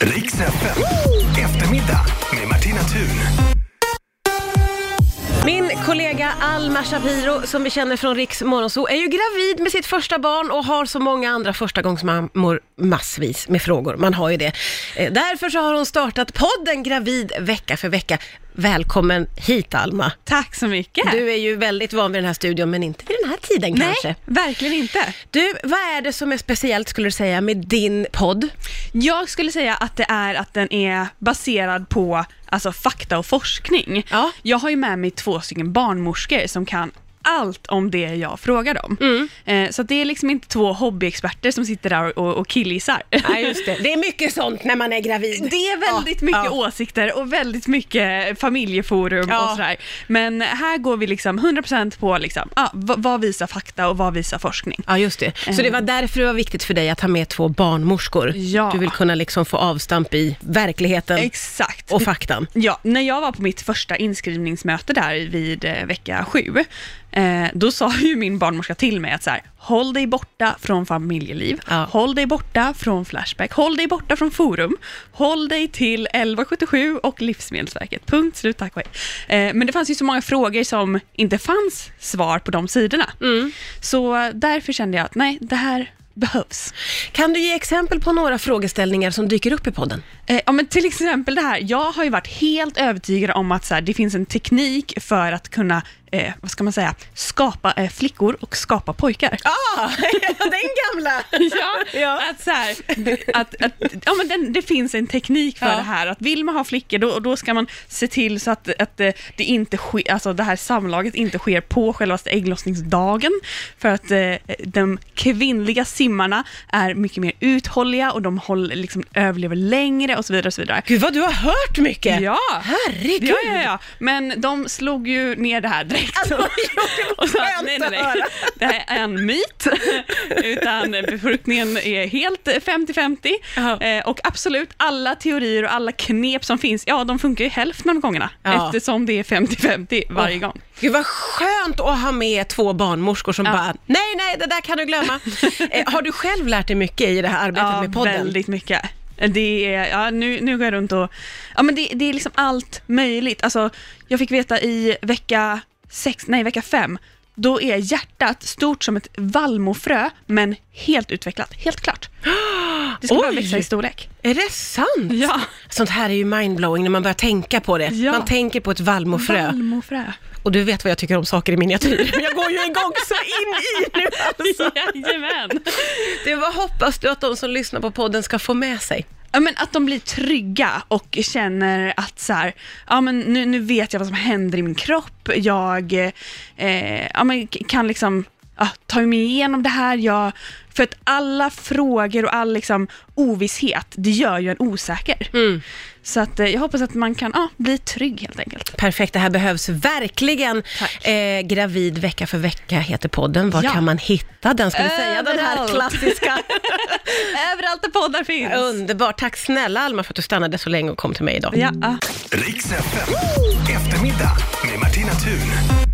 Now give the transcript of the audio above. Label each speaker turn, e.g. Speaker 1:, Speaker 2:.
Speaker 1: Riks. Eftermiddag med Martina Thun.
Speaker 2: Min kollega Alma Shapiro, som vi känner från Riks Morgonzoo, är ju gravid med sitt första barn och har som många andra förstagångsmammor massvis med frågor. Man har ju det. Eh, Därför så har hon startat podden Gravid vecka för vecka. Välkommen hit Alma.
Speaker 3: Tack så mycket.
Speaker 2: Du är ju väldigt van vid den här studion, men inte vid den här tiden kanske.
Speaker 3: Nej, verkligen inte.
Speaker 2: Du, vad är det som är speciellt skulle du säga med din podd?
Speaker 3: Jag skulle säga att det är att den är baserad på alltså, fakta och forskning.
Speaker 2: Ja.
Speaker 3: Jag har ju med mig två stycken barnmorskor som kan allt om det jag frågar dem.
Speaker 2: Mm.
Speaker 3: Eh, så det är liksom inte två hobbyexperter som sitter där och, och killgissar.
Speaker 2: Nej, just det. Det är mycket sånt när man är gravid.
Speaker 3: Det är väldigt
Speaker 2: Ja,
Speaker 3: mycket
Speaker 2: ja.
Speaker 3: åsikter och väldigt mycket familjeforum
Speaker 2: Ja.
Speaker 3: och sådär. Men här går vi liksom 100% på liksom, ja, v- vad visar fakta och vad visar forskning.
Speaker 2: Ja, just det. Så det var därför det var viktigt för dig att ha med två barnmorskor.
Speaker 3: Ja.
Speaker 2: Du vill kunna liksom få avstamp i verkligheten
Speaker 3: Exakt.
Speaker 2: och faktan.
Speaker 3: Ja, när jag var på mitt första inskrivningsmöte där vid eh, vecka sju, eh, då sa ju min barnmorska till mig att så här, håll dig borta från familjeliv,
Speaker 2: Ja.
Speaker 3: håll dig borta från Flashback, håll dig borta från Forum, håll dig till 1177 och Livsmedelsverket. Punkt slut, tack och hej. eh, Men det fanns ju så många frågor som inte fanns svar på de sidorna.
Speaker 2: Mm.
Speaker 3: Så därför kände jag att nej, det här behövs.
Speaker 2: Kan du ge exempel på några frågeställningar som dyker upp i podden?
Speaker 3: Eh, ja, men till exempel det här, jag har ju varit helt övertygad om att så här, det finns en teknik för att kunna, eh, vad ska man säga, skapa eh, flickor och skapa pojkar.
Speaker 2: Ah, den gamla!
Speaker 3: Ja,
Speaker 2: Ja.
Speaker 3: Att, så här, att, att ja, men den, det finns en teknik för
Speaker 2: Ja.
Speaker 3: det här. Att vill man ha flickor, då, då ska man se till så att, att eh, det, inte sker, alltså det här samlaget inte sker på självaste ägglossningsdagen. För att eh, de kvinnliga simmarna är mycket mer uthålliga och de håller, liksom, överlever längre och så vidare. Och så vidare.
Speaker 2: Gud vad du har hört mycket!
Speaker 3: Ja.
Speaker 2: Herregud!
Speaker 3: Ja, ja, ja. Men de slog ju ner det här.
Speaker 2: Alltså,
Speaker 3: Och
Speaker 2: skönt
Speaker 3: nej, nej, nej. Det här är en myt. Utan befruktningen är helt 50-50.
Speaker 2: Ja.
Speaker 3: Eh, och absolut, alla teorier och alla knep som finns, ja, de funkar ju hälften av gångerna.
Speaker 2: Ja.
Speaker 3: Eftersom det är 50-50 varje
Speaker 2: Åh,
Speaker 3: gång.
Speaker 2: Gud vad skönt att ha med två barnmorskor som
Speaker 3: Ja.
Speaker 2: bara, nej, nej, det där kan du glömma. eh, har du själv lärt dig mycket i det här arbetet
Speaker 3: Ja,
Speaker 2: med podden?
Speaker 3: väldigt mycket. Det är, ja, nu, nu går jag runt och, ja men det, det är liksom allt möjligt. Alltså, jag fick veta i vecka sex, nej vecka fem, då är hjärtat stort som ett vallmofrö, men helt utvecklat, helt klart. Det ska bara
Speaker 2: Oj.
Speaker 3: växa i storlek.
Speaker 2: Är det sant?
Speaker 3: Ja.
Speaker 2: Sånt här är ju mindblowing när man börjar tänka på det.
Speaker 3: Ja.
Speaker 2: Man tänker på ett vallmofrö.
Speaker 3: Vallmofrö.
Speaker 2: Och du vet vad jag tycker om saker i miniatyr. Jag går ju igång så in i nu alltså.
Speaker 3: Jajamän.
Speaker 2: Det, vad hoppas du att de som lyssnar på podden ska få med sig?
Speaker 3: Ja, men att de blir trygga och känner att så här, ja, men nu, nu vet jag vad som händer i min kropp. Jag eh, ja, men kan liksom ja, ta mig igenom det här. Jag, för att alla frågor och all liksom, ovisshet, det gör ju en osäker.
Speaker 2: Mm.
Speaker 3: Så att, eh, jag hoppas att man kan ja, bli trygg helt enkelt.
Speaker 2: Perfekt, det här behövs verkligen. Eh, gravid vecka för vecka heter podden. Var
Speaker 3: Ja.
Speaker 2: kan man hitta den? Ska vi säga den här klassiska?
Speaker 3: Överallt där poddar finns.
Speaker 2: Underbart. Tack snälla Alma för att du stannade så länge och kom till mig idag.
Speaker 3: Ja.
Speaker 1: Riks. Eftermiddag med Martina Thun.